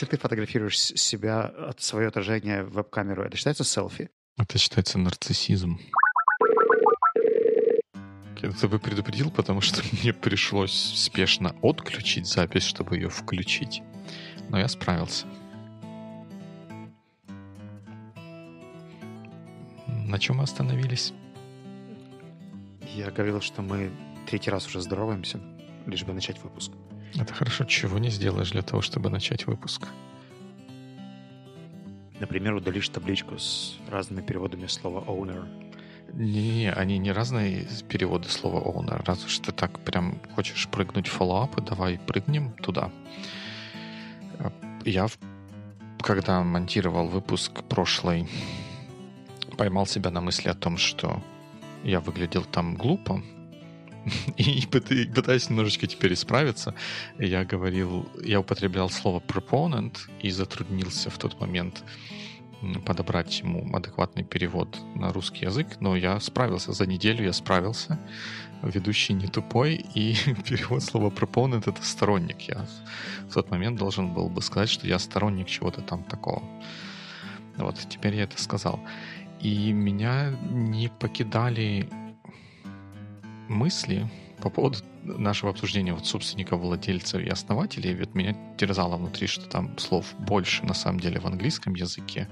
если ты фотографируешь себя, от свое отражение в веб-камеру, это считается селфи? Это считается нарциссизм. Это бы предупредил, потому что мне пришлось спешно отключить запись, чтобы ее включить. Но я справился. На чем мы остановились? Я говорил, что мы третий раз уже здороваемся, лишь бы начать выпуск. Это хорошо. Чего не сделаешь для того, чтобы начать выпуск? Например, удалишь табличку с разными переводами слова owner. Не, они не разные переводы слова owner. Разве что ты так прям хочешь прыгнуть в и давай прыгнем туда. Я, когда монтировал выпуск прошлый, поймал себя на мысли о том, что я выглядел там глупо, и пытаясь немножечко теперь исправиться, я говорил, я употреблял слово proponent и затруднился в тот момент подобрать ему адекватный перевод на русский язык, но я справился. За неделю я справился. Ведущий не тупой, и перевод слова proponent — это сторонник. Я в тот момент должен был бы сказать, что я сторонник чего-то там такого. Вот, теперь я это сказал. И меня не покидали мысли по поводу нашего обсуждения вот собственников, владельцев и основателей. Ведь меня терзало внутри, что там слов больше на самом деле в английском языке,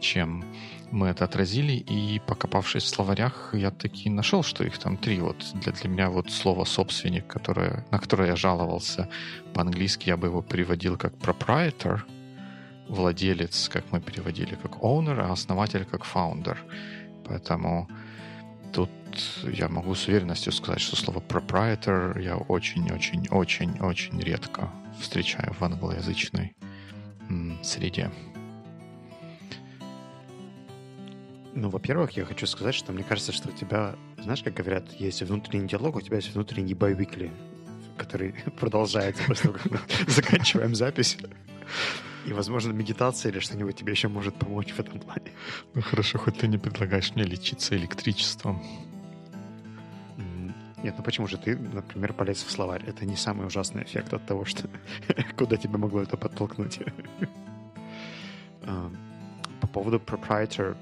чем мы это отразили. И покопавшись в словарях, я таки нашел, что их там три. Вот для, для меня вот слово «собственник», которое, на которое я жаловался по-английски, я бы его переводил как «proprietor», владелец, как мы переводили, как owner, а основатель как founder. Поэтому тут я могу с уверенностью сказать, что слово proprietor я очень-очень-очень-очень редко встречаю в англоязычной среде. Ну, во-первых, я хочу сказать, что мне кажется, что у тебя, знаешь, как говорят, есть внутренний диалог, у тебя есть внутренний байвикли, который продолжается после того, как мы заканчиваем запись. И, возможно, медитация или что-нибудь тебе еще может помочь в этом плане. Ну хорошо, хоть ты не предлагаешь мне лечиться электричеством. Нет, ну почему же ты, например, полез в словарь? Это не самый ужасный эффект от того, что куда тебя могло это подтолкнуть. А, по поводу proprietor,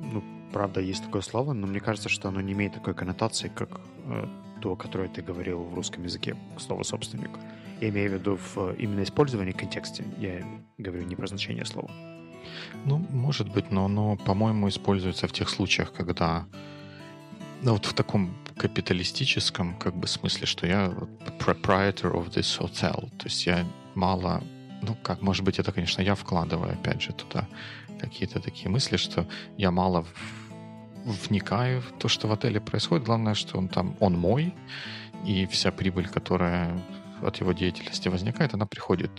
ну, правда, есть такое слово, но мне кажется, что оно не имеет такой коннотации, как э, то, которое ты говорил в русском языке, слово собственник. Я имею в виду в именно использовании контексте. Я говорю не про значение слова. Ну, может быть, но оно, по-моему, используется в тех случаях, когда ну, вот в таком капиталистическом как бы смысле, что я proprietor of this hotel. То есть я мало... Ну, как, может быть, это, конечно, я вкладываю, опять же, туда какие-то такие мысли, что я мало вникаю в то, что в отеле происходит. Главное, что он там, он мой, и вся прибыль, которая от его деятельности возникает, она приходит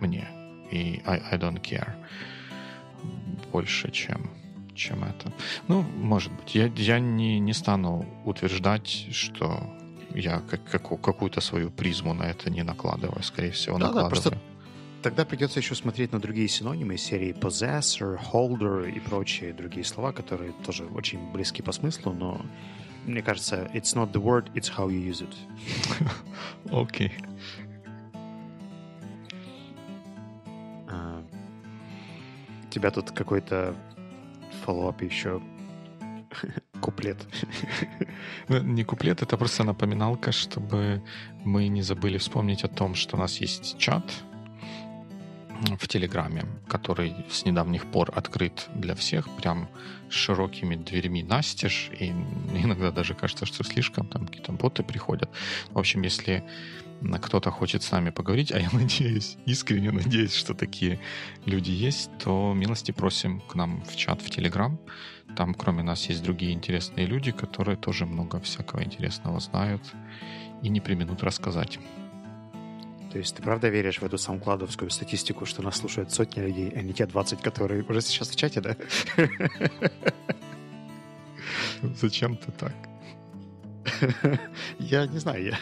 мне. И I, I don't care больше, чем, чем это. Ну, может быть. Я, я не, не стану утверждать, что я как, как, какую-то свою призму на это не накладываю. Скорее всего, да, накладываю. Да, просто тогда придется еще смотреть на другие синонимы серии possessor, holder и прочие другие слова, которые тоже очень близки по смыслу, но мне кажется, it's not the word, it's how you use it. Окей. okay. У тебя тут какой-то follow-up еще куплет. Ну, не куплет, это просто напоминалка, чтобы мы не забыли вспомнить о том, что у нас есть чат в Телеграме, который с недавних пор открыт для всех, прям широкими дверьми настежь, и иногда даже кажется, что слишком, там какие-то боты приходят. В общем, если кто-то хочет с нами поговорить, а я надеюсь, искренне надеюсь, что такие люди есть, то милости просим к нам в чат в Телеграм. Там, кроме нас, есть другие интересные люди, которые тоже много всякого интересного знают и не применут рассказать. То есть ты правда веришь в эту самокладовскую статистику, что нас слушают сотни людей, а не те 20, которые уже сейчас в чате, да? Зачем ты так? Я не знаю, я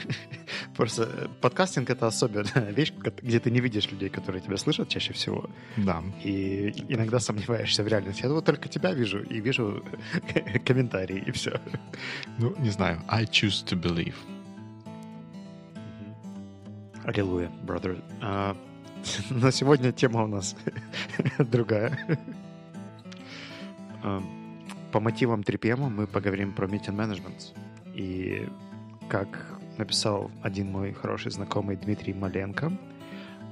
просто э, подкастинг это особенная вещь, где ты не видишь людей, которые тебя слышат чаще всего. Да. И иногда сомневаешься в реальности. Я вот только тебя вижу и вижу комментарии, и все. Ну, не знаю. I choose to believe. Аллилуйя, brother. А, Но сегодня тема у нас другая. А, по мотивам 3PM мы поговорим про meeting management. И как написал один мой хороший знакомый Дмитрий Маленко,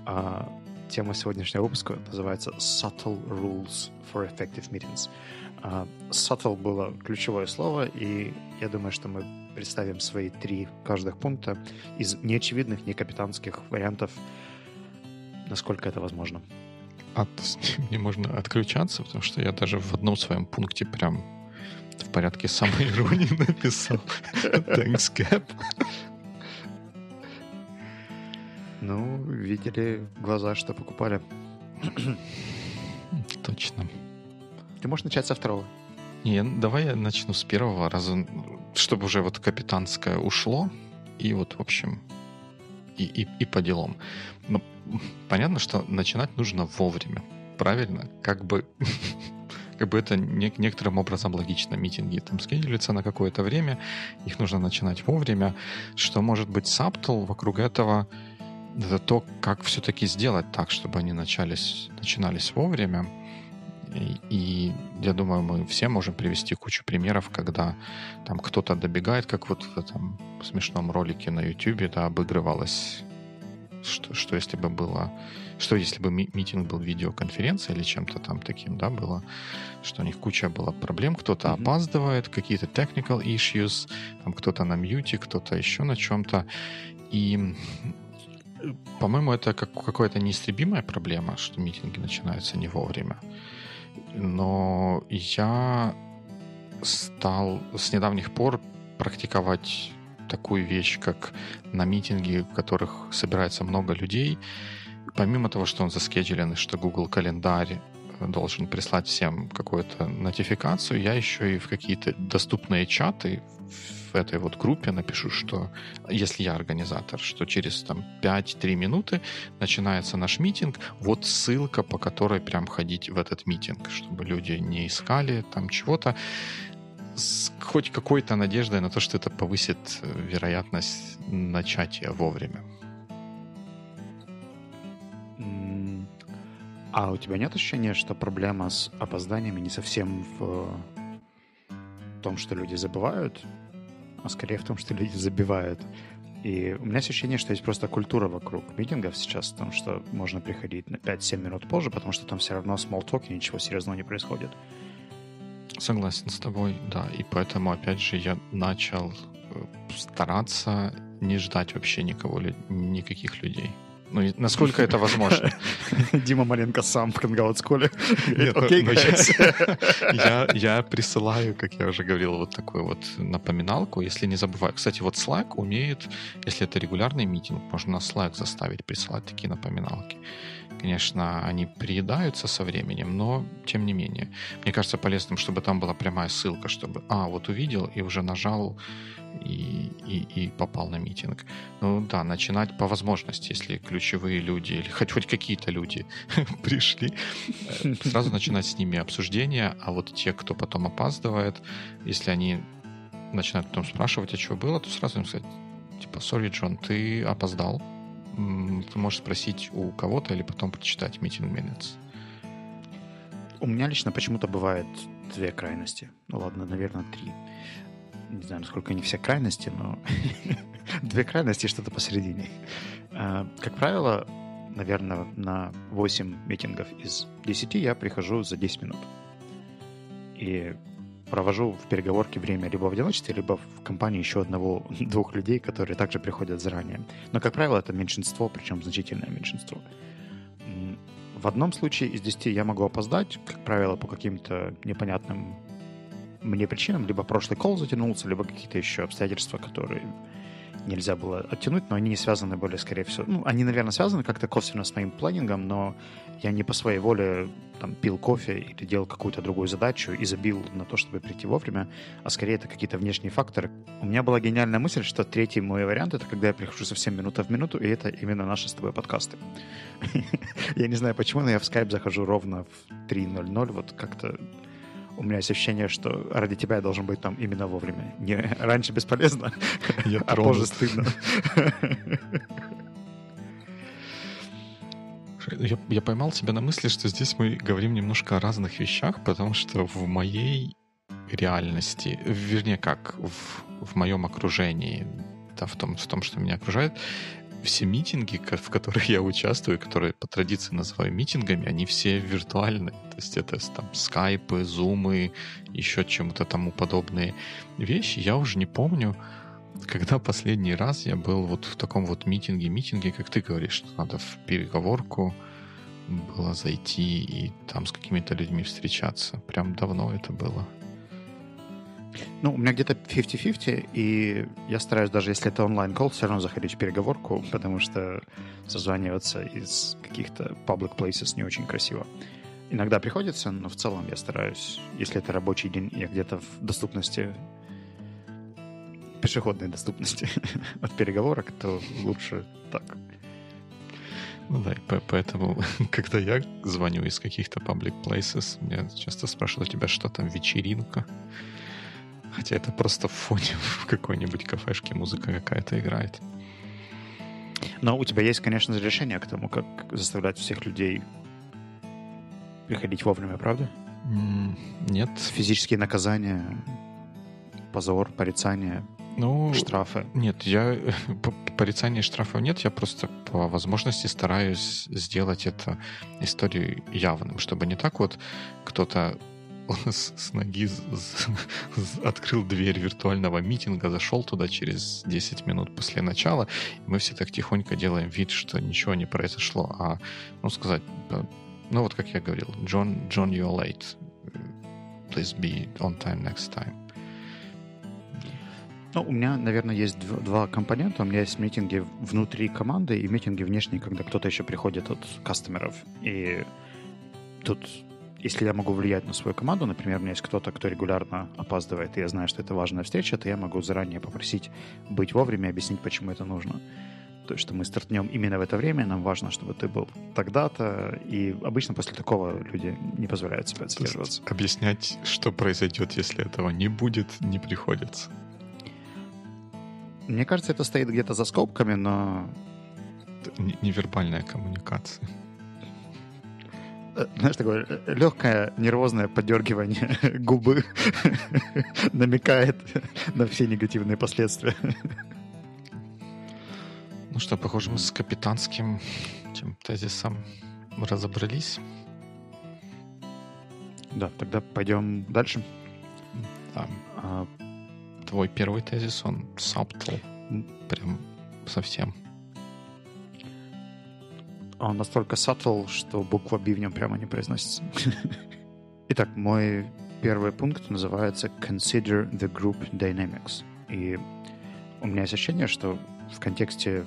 а, тема сегодняшнего выпуска называется Subtle Rules for Effective Meetings. А, subtle было ключевое слово, и я думаю, что мы представим свои три каждых пункта из неочевидных, некапитанских вариантов, насколько это возможно. От, мне можно отключаться, потому что я даже в одном своем пункте прям в порядке самой иронии написал Thanks, Cap. Ну, видели глаза, что покупали. Точно. Ты можешь начать со второго. Не, давай я начну с первого раза, чтобы уже вот капитанское ушло, и вот, в общем, и, и, и по делам. Но понятно, что начинать нужно вовремя, правильно? Как бы, как бы это не, некоторым образом логично. Митинги там скедулятся на какое-то время, их нужно начинать вовремя. Что может быть саптл вокруг этого? Это то, как все-таки сделать так, чтобы они начались, начинались вовремя. И, и я думаю, мы все можем привести кучу примеров, когда там кто-то добегает, как вот в этом смешном ролике на YouTube, да, обыгрывалось, что, что если бы было, что если бы ми- митинг был видеоконференцией или чем-то там таким, да, было, что у них куча было проблем, кто-то mm-hmm. опаздывает, какие-то technical issues, там кто-то на мьюте, кто-то еще на чем-то, и по-моему, это как, какая-то неистребимая проблема, что митинги начинаются не вовремя. Но я стал с недавних пор практиковать такую вещь, как на митинге, в которых собирается много людей, помимо того, что он заскеджулен, что Google календарь должен прислать всем какую-то нотификацию, я еще и в какие-то доступные чаты в этой вот группе напишу, что если я организатор, что через там 5-3 минуты начинается наш митинг, вот ссылка, по которой прям ходить в этот митинг, чтобы люди не искали там чего-то с хоть какой-то надеждой на то, что это повысит э, вероятность начатия вовремя. А у тебя нет ощущения, что проблема с опозданиями не совсем в том, что люди забывают, а скорее в том, что люди забивают. И у меня ощущение, что есть просто культура вокруг митингов сейчас, в том, что можно приходить на 5-7 минут позже, потому что там все равно small talk и ничего серьезного не происходит. Согласен с тобой, да. И поэтому, опять же, я начал э, стараться не ждать вообще никого, никаких людей. Ну, насколько это возможно. Дима Маленко сам в Hangout Окей, ну, я, я присылаю, как я уже говорил, вот такую вот напоминалку, если не забываю. Кстати, вот Slack умеет, если это регулярный митинг, можно Slack заставить присылать такие напоминалки. Конечно, они приедаются со временем, но тем не менее. Мне кажется полезным, чтобы там была прямая ссылка, чтобы, а, вот увидел и уже нажал и, и, и попал на митинг. Ну да, начинать по возможности, если ключевые люди или хоть, хоть какие-то люди пришли, э, сразу начинать с ними обсуждение, а вот те, кто потом опаздывает, если они начинают потом спрашивать, а что было, то сразу им сказать, типа, sorry, Джон, ты опоздал, ты можешь спросить у кого-то или потом прочитать meeting minutes. У меня лично почему-то бывает две крайности. Ну ладно, наверное, три не знаю, насколько они все крайности, но две крайности что-то посередине. А, как правило, наверное, на 8 митингов из 10 я прихожу за 10 минут. И провожу в переговорке время либо в одиночестве, либо в компании еще одного-двух людей, которые также приходят заранее. Но, как правило, это меньшинство, причем значительное меньшинство. В одном случае из 10 я могу опоздать, как правило, по каким-то непонятным мне причинам, либо прошлый кол затянулся, либо какие-то еще обстоятельства, которые нельзя было оттянуть, но они не связаны более, скорее всего. Ну, они, наверное, связаны как-то косвенно с моим планингом, но я не по своей воле там пил кофе или делал какую-то другую задачу и забил на то, чтобы прийти вовремя, а скорее это какие-то внешние факторы. У меня была гениальная мысль, что третий мой вариант — это когда я прихожу совсем минута в минуту, и это именно наши с тобой подкасты. Я не знаю почему, но я в Skype захожу ровно в 3.00, вот как-то у меня есть ощущение, что ради тебя я должен быть там именно вовремя. Не раньше бесполезно, я а позже стыдно. Я, я поймал тебя на мысли, что здесь мы говорим немножко о разных вещах, потому что в моей реальности, вернее как, в, в моем окружении, да, в том, в том, что меня окружает, все митинги, в которых я участвую, которые по традиции называю митингами, они все виртуальные. То есть это там скайпы, зумы, еще чему-то тому подобные вещи. Я уже не помню, когда последний раз я был вот в таком вот митинге, митинге, как ты говоришь, что надо в переговорку было зайти и там с какими-то людьми встречаться. Прям давно это было. Ну, у меня где-то 50-50, и я стараюсь, даже если это онлайн-колл, все равно заходить в переговорку, потому что созваниваться из каких-то public places не очень красиво. Иногда приходится, но в целом я стараюсь, если это рабочий день, я где-то в доступности, пешеходной доступности от переговорок, то лучше так. Ну да, и поэтому, когда я звоню из каких-то public places, меня часто спрашивают, у тебя что там, вечеринка? Хотя это просто в фоне в какой-нибудь кафешке музыка какая-то играет. Но у тебя есть, конечно решение к тому, как заставлять всех людей приходить вовремя, правда? Нет. Физические наказания, позор, порицание, ну, штрафы. Нет, я порицания штрафов нет, я просто по возможности стараюсь сделать это историю явным, чтобы не так вот кто-то он с, с ноги с, с, открыл дверь виртуального митинга, зашел туда через 10 минут после начала, и мы все так тихонько делаем вид, что ничего не произошло, а, ну, сказать, ну, вот как я говорил, John, John, you're late. Please be on time next time. Ну, у меня, наверное, есть два компонента. У меня есть митинги внутри команды и митинги внешние, когда кто-то еще приходит от кастомеров. И тут если я могу влиять на свою команду, например, у меня есть кто-то, кто регулярно опаздывает, и я знаю, что это важная встреча, то я могу заранее попросить быть вовремя и объяснить, почему это нужно. То есть, что мы стартнем именно в это время, нам важно, чтобы ты был тогда-то, и обычно после такого люди не позволяют себе отслеживаться. Объяснять, что произойдет, если этого не будет, не приходится. Мне кажется, это стоит где-то за скобками, но... Невербальная коммуникация. Знаешь, такое легкое нервозное подергивание губы намекает на все негативные последствия. Ну что, похоже, мы с капитанским тем тезисом разобрались. Да, тогда пойдем дальше. Да. А, твой первый тезис, он subtle. Прям совсем. Он настолько subtle, что буква B в нем прямо не произносится. Итак, мой первый пункт называется Consider the Group Dynamics. И у меня есть ощущение, что в контексте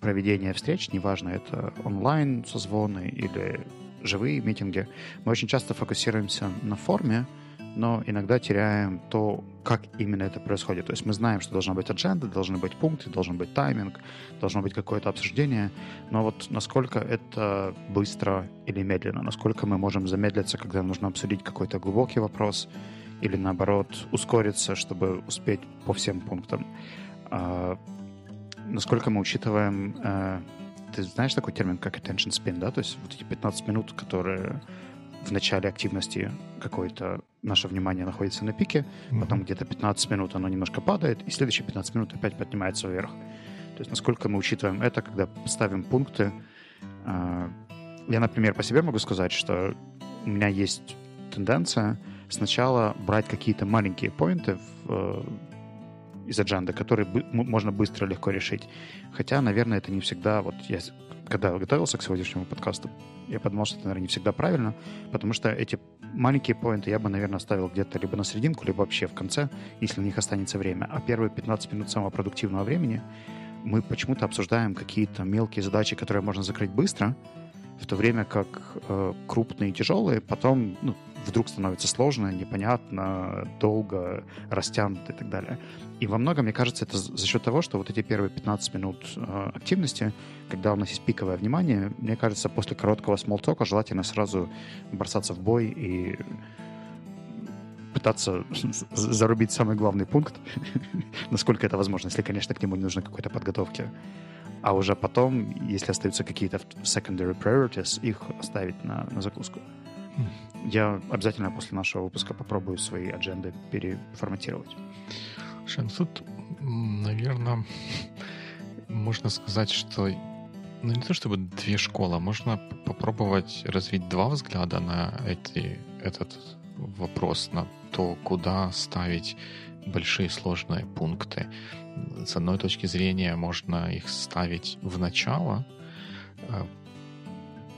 проведения встреч, неважно, это онлайн созвоны или живые митинги, мы очень часто фокусируемся на форме, но иногда теряем то, как именно это происходит. То есть мы знаем, что должна быть адженда, должны быть пункты, должен быть тайминг, должно быть какое-то обсуждение, но вот насколько это быстро или медленно, насколько мы можем замедлиться, когда нужно обсудить какой-то глубокий вопрос, или наоборот ускориться, чтобы успеть по всем пунктам. А, насколько мы учитываем... А, ты знаешь такой термин, как attention spin, да? То есть вот эти 15 минут, которые в начале активности какое-то наше внимание находится на пике, mm-hmm. потом где-то 15 минут оно немножко падает, и следующие 15 минут опять поднимается вверх. То есть насколько мы учитываем это, когда ставим пункты. А, я, например, по себе могу сказать, что у меня есть тенденция сначала брать какие-то маленькие поинты в, э, из адженды, которые бы, можно быстро, легко решить. Хотя, наверное, это не всегда... Вот я, когда готовился к сегодняшнему подкасту, я подумал, что это, наверное, не всегда правильно, потому что эти маленькие поинты я бы, наверное, оставил где-то либо на серединку, либо вообще в конце, если на них останется время. А первые 15 минут самого продуктивного времени мы почему-то обсуждаем какие-то мелкие задачи, которые можно закрыть быстро, в то время как э, крупные и тяжелые потом ну, вдруг становится сложно, непонятно, долго, растянуто и так далее. И во многом, мне кажется, это за счет того, что вот эти первые 15 минут э, активности, когда у нас есть пиковое внимание, мне кажется, после короткого смолтока желательно сразу бросаться в бой и пытаться зарубить самый главный пункт, насколько это возможно, если, конечно, к нему не нужно какой-то подготовки. а уже потом, если остаются какие-то secondary priorities, их оставить на, на закуску. Я обязательно после нашего выпуска попробую свои адженды переформатировать. Шен, тут, наверное, можно сказать, что ну, не то чтобы две школы, можно попробовать развить два взгляда на эти, этот вопрос, на то, куда ставить большие сложные пункты. С одной точки зрения можно их ставить в начало, э,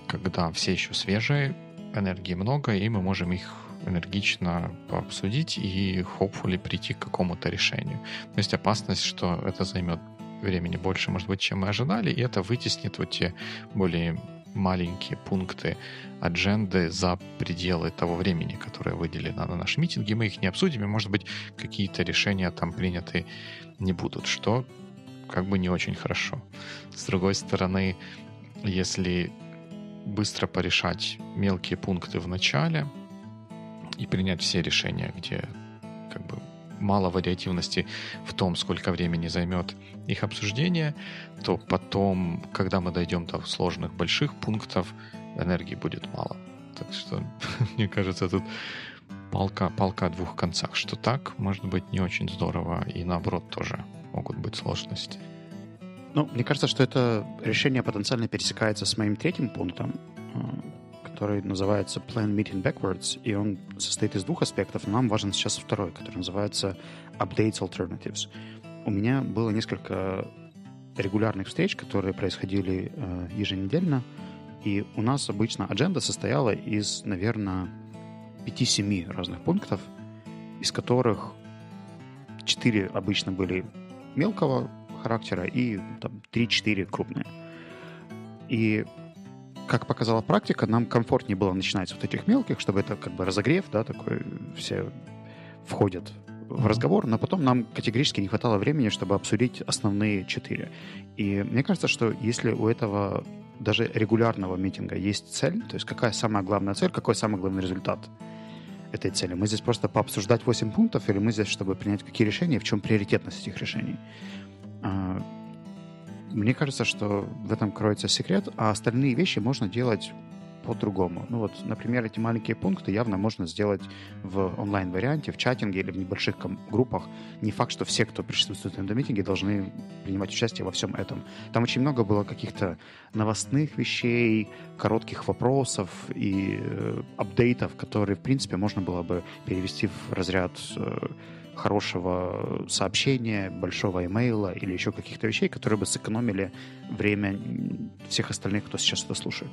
когда все еще свежие, энергии много, и мы можем их энергично пообсудить и hopefully прийти к какому-то решению. То есть опасность, что это займет времени больше, может быть, чем мы ожидали, и это вытеснит вот те более маленькие пункты адженды за пределы того времени, которое выделено на наш митинг, и мы их не обсудим, и, может быть, какие-то решения там приняты не будут, что как бы не очень хорошо. С другой стороны, если быстро порешать мелкие пункты в начале и принять все решения, где как бы мало вариативности в том, сколько времени займет их обсуждение, то потом, когда мы дойдем до сложных больших пунктов, энергии будет мало. Так что, мне кажется, тут палка, палка о двух концах. Что так, может быть, не очень здорово, и наоборот тоже могут быть сложности. Ну, мне кажется, что это решение потенциально пересекается с моим третьим пунктом, который называется Plan Meeting Backwards, и он состоит из двух аспектов, нам важен сейчас второй, который называется Updates Alternatives. У меня было несколько регулярных встреч, которые происходили э, еженедельно, и у нас обычно адженда состояла из, наверное, 5-7 разных пунктов, из которых 4 обычно были мелкого характера и там, 3-4 крупные. И как показала практика, нам комфортнее было начинать с вот этих мелких, чтобы это как бы разогрев, да, такой, все входят в разговор, но потом нам категорически не хватало времени, чтобы обсудить основные четыре. И мне кажется, что если у этого даже регулярного митинга есть цель, то есть какая самая главная цель, какой самый главный результат этой цели. Мы здесь просто пообсуждать 8 пунктов, или мы здесь, чтобы принять какие решения, в чем приоритетность этих решений. Мне кажется, что в этом кроется секрет, а остальные вещи можно делать по-другому. Ну вот, например, эти маленькие пункты явно можно сделать в онлайн-варианте, в чатинге или в небольших группах. Не факт, что все, кто присутствует на митинге, должны принимать участие во всем этом. Там очень много было каких-то новостных вещей, коротких вопросов и э, апдейтов, которые, в принципе, можно было бы перевести в разряд э, хорошего сообщения, большого имейла или еще каких-то вещей, которые бы сэкономили время всех остальных, кто сейчас это слушает.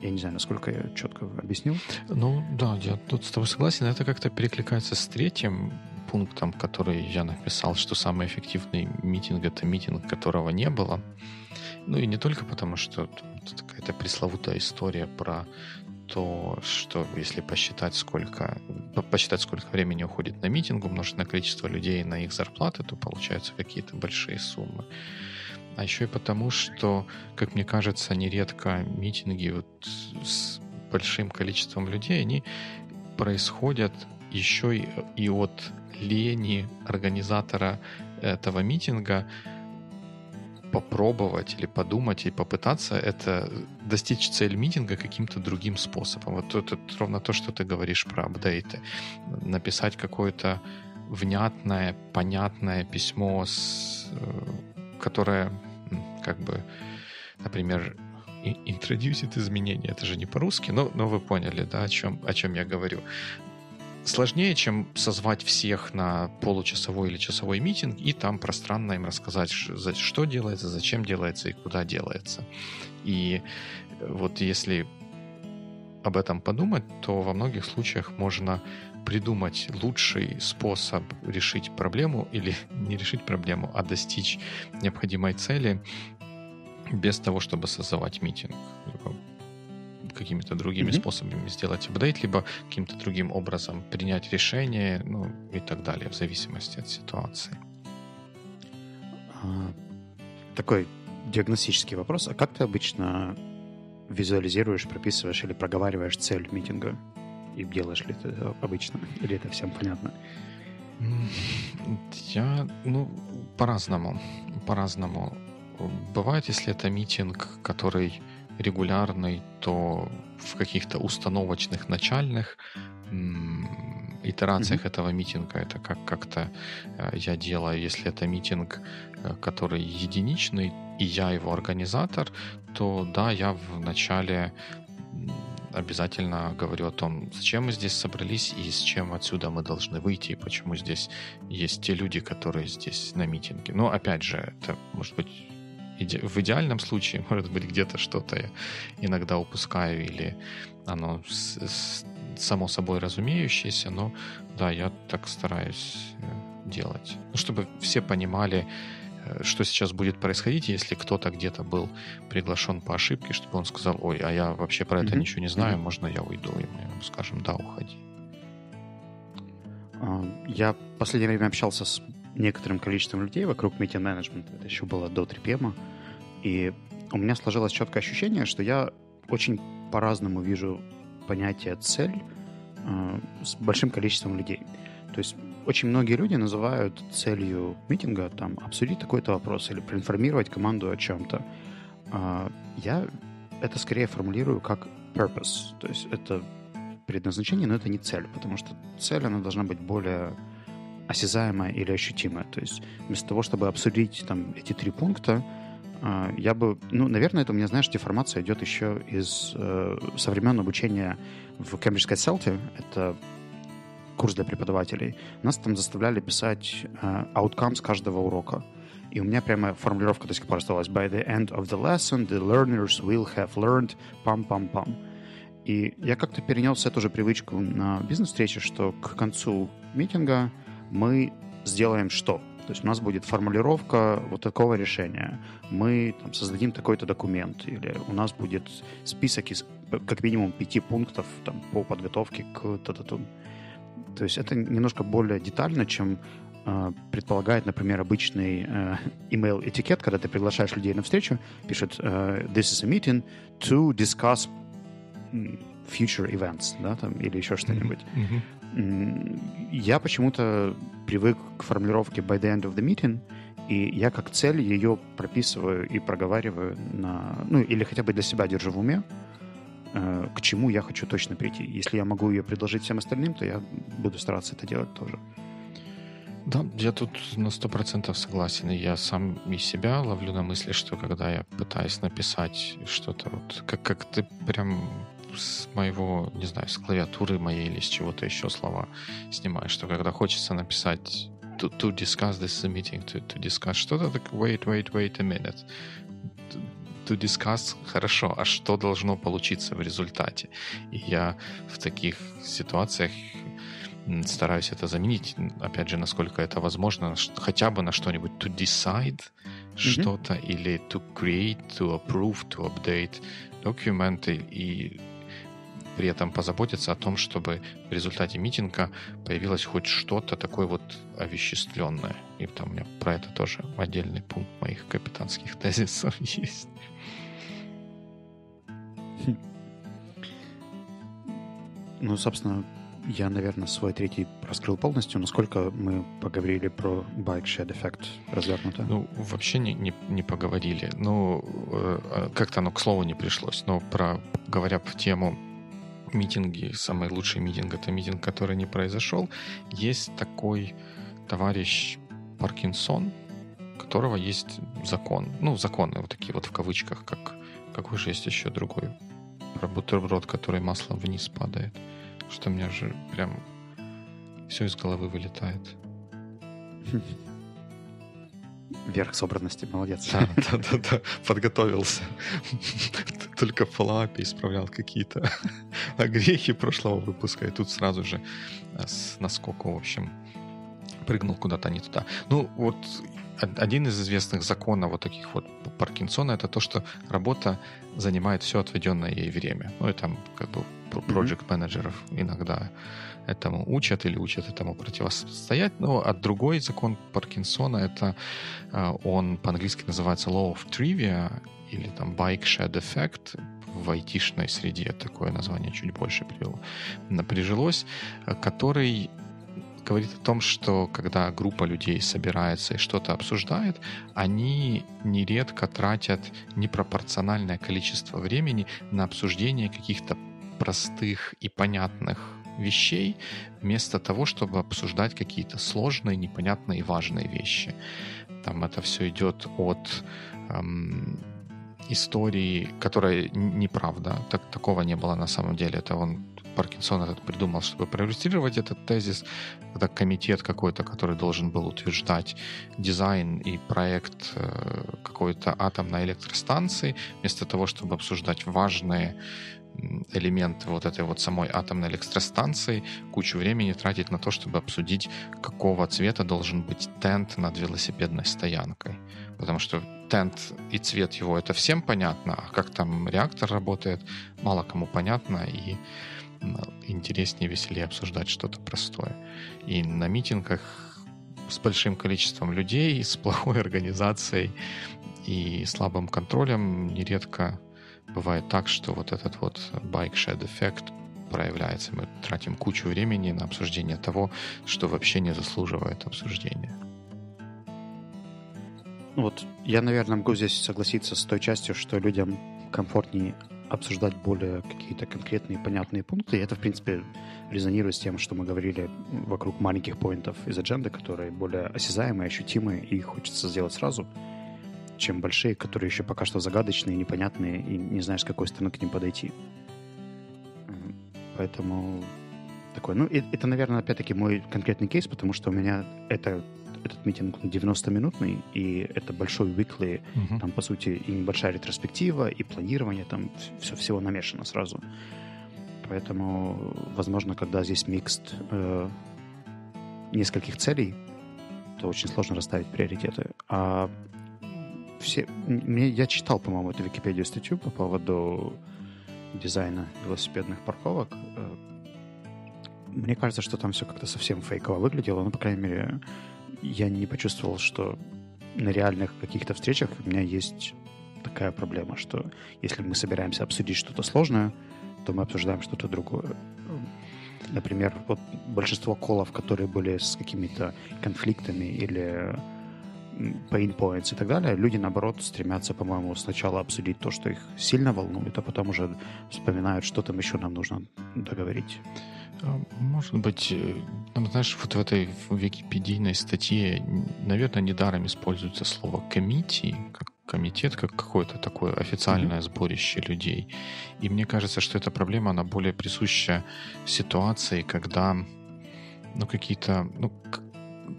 Я не знаю, насколько я четко объяснил. Ну да, я тут с тобой согласен. Это как-то перекликается с третьим пунктом, который я написал, что самый эффективный митинг — это митинг, которого не было. Ну и не только потому, что тут какая-то пресловутая история про то, что если посчитать, сколько, посчитать, сколько времени уходит на митинг, умножить на количество людей на их зарплаты, то получаются какие-то большие суммы. А еще и потому, что, как мне кажется, нередко митинги вот с большим количеством людей, они происходят еще и, и от лени организатора этого митинга попробовать или подумать и попытаться это достичь цель митинга каким-то другим способом. Вот это ровно то, что ты говоришь про апдейты. Написать какое-то внятное, понятное письмо, с, э, которое как бы, например, интродюсит изменения. Это же не по-русски, но, но вы поняли, да, о чем, о чем я говорю сложнее, чем созвать всех на получасовой или часовой митинг и там пространно им рассказать, что делается, зачем делается и куда делается. И вот если об этом подумать, то во многих случаях можно придумать лучший способ решить проблему или не решить проблему, а достичь необходимой цели без того, чтобы создавать митинг какими-то другими mm-hmm. способами сделать апдейт, либо каким-то другим образом принять решение, ну и так далее, в зависимости от ситуации. А, такой диагностический вопрос. А как ты обычно визуализируешь, прописываешь или проговариваешь цель митинга? И делаешь ли ты это обычно? Или это всем понятно? Я, ну, по-разному. По-разному. бывает, если это митинг, который регулярный, то в каких-то установочных начальных итерациях mm-hmm. этого митинга это как как-то э, я делаю. Если это митинг, э, который единичный, и я его организатор, то да, я в начале обязательно говорю о том, зачем мы здесь собрались и с чем отсюда мы должны выйти, и почему здесь есть те люди, которые здесь на митинге. Но опять же, это может быть иде- в идеальном случае, может быть, где-то что-то я иногда упускаю или оно с- с- само собой разумеющееся, но да, я так стараюсь э, делать. Ну, чтобы все понимали, э, что сейчас будет происходить, если кто-то где-то был приглашен по ошибке, чтобы он сказал, ой, а я вообще про это ничего не знаю, mm-hmm. можно я уйду, и мы ему скажем, да, уходи. А, я в последнее время общался с некоторым количеством людей вокруг meeting management. Это еще было до 3PM. И у меня сложилось четкое ощущение, что я очень по-разному вижу понятие «цель» э, с большим количеством людей. То есть очень многие люди называют целью митинга там обсудить такой-то вопрос или проинформировать команду о чем-то. Э, я это скорее формулирую как purpose, то есть это предназначение, но это не цель, потому что цель, она должна быть более осязаемая или ощутимая. То есть вместо того, чтобы обсудить там эти три пункта, э, я бы, ну, наверное, это у меня, знаешь, деформация идет еще из э, со времен обучения в Кембриджской селте. Это курс для преподавателей. Нас там заставляли писать э, outcomes каждого урока. И у меня прямо формулировка до сих пор осталась. By the end of the lesson, the learners will have learned пам-пам-пам. И я как-то перенес эту же привычку на бизнес-встрече, что к концу митинга мы сделаем что? То есть у нас будет формулировка вот такого решения. Мы там, создадим такой-то документ. Или у нас будет список из как минимум пяти пунктов там, по подготовке к татату. То есть это немножко более детально, чем э, предполагает, например, обычный э, email этикет, когда ты приглашаешь людей на встречу, пишет э, «This is a meeting to discuss future events», да, там, или еще что-нибудь. Mm-hmm. Я почему-то привык к формулировке by the end of the meeting, и я как цель ее прописываю и проговариваю на... Ну, или хотя бы для себя держу в уме, э, к чему я хочу точно прийти. Если я могу ее предложить всем остальным, то я буду стараться это делать тоже. Да, я тут на сто процентов согласен. Я сам и себя ловлю на мысли, что когда я пытаюсь написать что-то, вот как, как ты прям с моего, не знаю, с клавиатуры моей или с чего-то еще слова снимаешь, что когда хочется написать to, to discuss this meeting, to, to discuss что-то, так wait, wait, wait a minute. To, discuss хорошо, а что должно получиться в результате? И я в таких ситуациях стараюсь это заменить, опять же, насколько это возможно, хотя бы на что-нибудь to decide mm-hmm. что-то или to create, to approve, to update документы и при этом позаботиться о том, чтобы в результате митинга появилось хоть что-то такое вот овеществленное. И там у меня про это тоже отдельный пункт моих капитанских тезисов есть. Ну, собственно, я, наверное, свой третий раскрыл полностью. Насколько мы поговорили про bike shed эффект развернуто? Ну, вообще не, не, не поговорили. Ну, э, как-то оно к слову не пришлось. Но про, говоря в тему митинги, самый лучший митинг — это митинг, который не произошел. Есть такой товарищ Паркинсон, которого есть закон. Ну, законы вот такие вот в кавычках, как какой же есть еще другой про бутерброд, который маслом вниз падает. Что у меня же прям все из головы вылетает. Верх собранности, молодец. Да, да, да, да. подготовился. Только в фоллоуапе исправлял какие-то огрехи прошлого выпуска, и тут сразу же э, с наскока, в общем, прыгнул куда-то не туда. Ну, вот один из известных законов вот таких вот Паркинсона это то, что работа занимает все отведенное ей время. Ну и там как бы project менеджеров иногда этому учат или учат этому противостоять. Но а другой закон Паркинсона это э, он по-английски называется law of trivia или там bike shed effect в айтишной среде такое название чуть больше прижилось, э, который говорит о том, что когда группа людей собирается и что-то обсуждает, они нередко тратят непропорциональное количество времени на обсуждение каких-то простых и понятных вещей, вместо того, чтобы обсуждать какие-то сложные, непонятные и важные вещи. Там это все идет от эм, истории, которая неправда. Так, такого не было на самом деле. Это он Паркинсон этот придумал, чтобы проиллюстрировать этот тезис, когда комитет какой-то, который должен был утверждать дизайн и проект э, какой-то атомной электростанции, вместо того, чтобы обсуждать важные элемент вот этой вот самой атомной электростанции, кучу времени тратить на то, чтобы обсудить, какого цвета должен быть тент над велосипедной стоянкой. Потому что тент и цвет его это всем понятно, а как там реактор работает, мало кому понятно, и интереснее, веселее обсуждать что-то простое. И на митингах с большим количеством людей, с плохой организацией и слабым контролем нередко бывает так, что вот этот вот bike shed эффект проявляется. Мы тратим кучу времени на обсуждение того, что вообще не заслуживает обсуждения. Ну вот я, наверное, могу здесь согласиться с той частью, что людям комфортнее обсуждать более какие-то конкретные понятные пункты. И это, в принципе, резонирует с тем, что мы говорили вокруг маленьких поинтов из адженды, которые более осязаемые, ощутимые, и хочется сделать сразу чем большие, которые еще пока что загадочные, непонятные, и не знаешь, с какой стороны к ним подойти. Поэтому такой, ну, это, наверное, опять-таки мой конкретный кейс, потому что у меня это этот митинг 90-минутный, и это большой weekly, uh-huh. там, по сути, и небольшая ретроспектива, и планирование, там все всего намешано сразу. Поэтому, возможно, когда здесь микст э, нескольких целей, то очень сложно расставить приоритеты. А все... Мне, я читал, по-моему, эту Википедию статью по поводу дизайна велосипедных парковок. Э, мне кажется, что там все как-то совсем фейково выглядело. Ну, по крайней мере, я не почувствовал, что на реальных каких-то встречах у меня есть такая проблема, что если мы собираемся обсудить что-то сложное, то мы обсуждаем что-то другое. Например, вот большинство колов, которые были с какими-то конфликтами или pain points и так далее, люди, наоборот, стремятся, по-моему, сначала обсудить то, что их сильно волнует, а потом уже вспоминают, что там еще нам нужно договорить. А, может быть, э, там, знаешь, вот в этой википедийной статье, наверное, недаром используется слово committee, как комитет, как какое-то такое официальное mm-hmm. сборище людей. И мне кажется, что эта проблема, она более присуща ситуации, когда ну, какие-то, ну,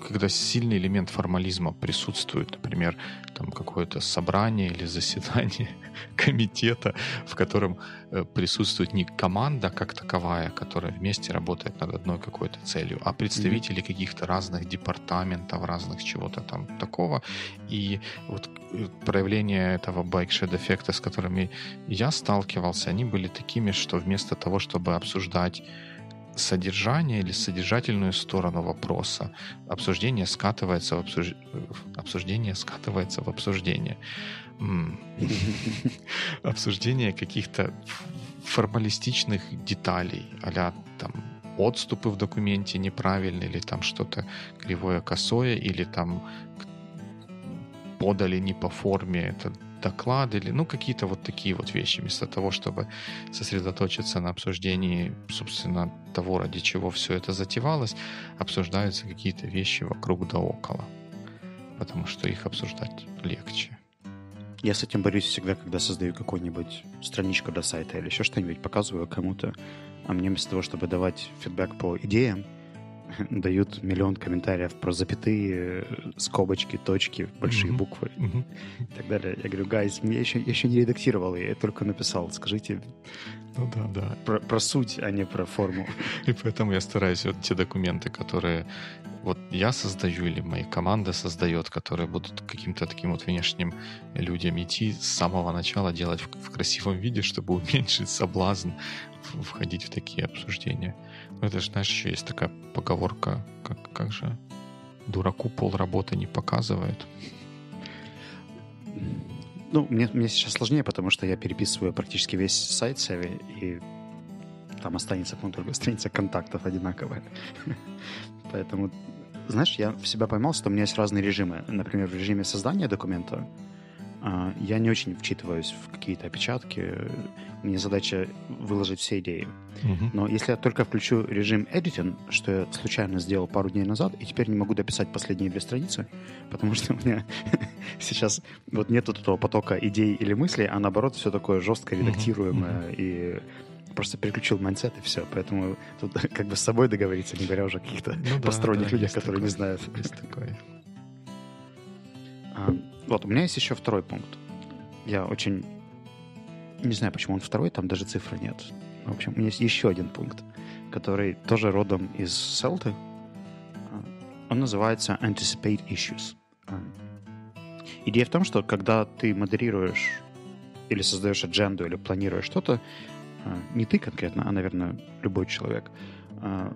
когда сильный элемент формализма присутствует, например, там какое-то собрание или заседание комитета, в котором э, присутствует не команда как таковая, которая вместе работает над одной какой-то целью, а представители mm-hmm. каких-то разных департаментов, разных чего-то там такого. И вот э, проявления этого байкшед эффекта, с которыми я сталкивался, они были такими, что вместо того, чтобы обсуждать содержание или содержательную сторону вопроса. Обсуждение скатывается в обсуж... обсуждение скатывается в обсуждение. Обсуждение каких-то формалистичных деталей, а там отступы в документе неправильные, или там что-то кривое косое, или там подали не по форме это доклад или ну какие-то вот такие вот вещи, вместо того, чтобы сосредоточиться на обсуждении, собственно, того, ради чего все это затевалось, обсуждаются какие-то вещи вокруг да около, потому что их обсуждать легче. Я с этим борюсь всегда, когда создаю какую-нибудь страничку для сайта или еще что-нибудь, показываю кому-то, а мне вместо того, чтобы давать фидбэк по идеям, дают миллион комментариев про запятые, скобочки, точки, большие mm-hmm. буквы mm-hmm. и так далее. Я говорю, гайз, я еще, я еще не редактировал, я только написал. Скажите ну, да, да. Про, про суть, а не про форму. И поэтому я стараюсь вот те документы, которые вот я создаю или моя команда создает, которые будут каким-то таким вот внешним людям идти с самого начала делать в, в красивом виде, чтобы уменьшить соблазн входить в такие обсуждения. Ну, это же, знаешь, еще есть такая поговорка, как, как же дураку пол работы не показывает. Ну, мне, мне сейчас сложнее, потому что я переписываю практически весь сайт Севи, и там останется, по только страница контактов одинаковая. Поэтому, знаешь, я себя поймал, что у меня есть разные режимы. Например, в режиме создания документа я не очень вчитываюсь в какие-то опечатки. Мне задача выложить все идеи. Мгм. Но если я только включу режим editing, что я случайно сделал пару дней назад, и теперь не могу дописать последние две страницы, потому что у меня сейчас вот нет вот этого потока идей или мыслей, а наоборот все такое жестко редактируемое и просто переключил mindset и все. Поэтому тут как бы с собой договориться, не говоря уже о каких-то Ну да, посторонних да, людях, есть которые не такое. знают. Есть такое. Вот, у меня есть еще второй пункт. Я очень... Не знаю, почему он второй, там даже цифры нет. В общем, у меня есть еще один пункт, который тоже родом из CELTA ы. Он называется Anticipate Issues. А, Идея в том, что когда ты модерируешь или создаешь адженду, или планируешь что-то, а, не ты конкретно, а, наверное, любой человек, а,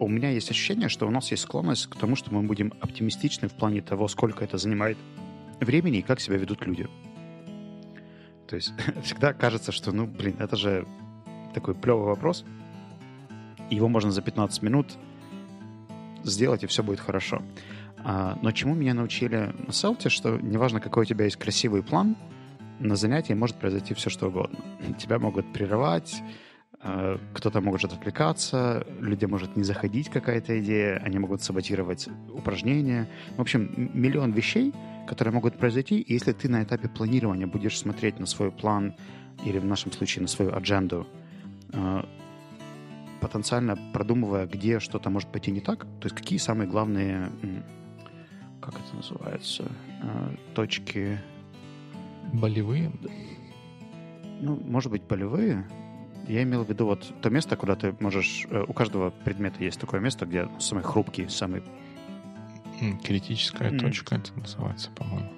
у меня есть ощущение, что у нас есть склонность к тому, что мы будем оптимистичны в плане того, сколько это занимает времени и как себя ведут люди. То есть всегда кажется, что, ну, блин, это же такой плевый вопрос. Его можно за 15 минут сделать, и все будет хорошо. А, но чему меня научили на селте, что неважно, какой у тебя есть красивый план, на занятии может произойти все, что угодно. Тебя могут прерывать, э, кто-то может отвлекаться, людям может не заходить какая-то идея, они могут саботировать упражнения. В общем, миллион вещей, которые могут произойти, и если ты на этапе планирования будешь смотреть на свой план или в нашем случае на свою адженду, э, потенциально продумывая, где что-то может пойти не так, то есть какие самые главные, как это называется, э, точки, Болевые? ну, может быть, болевые. Я имел в виду вот то место, куда ты можешь... э, У каждого предмета есть такое место, где самый хрупкий, самый, Критическая М. точка это называется, по-моему.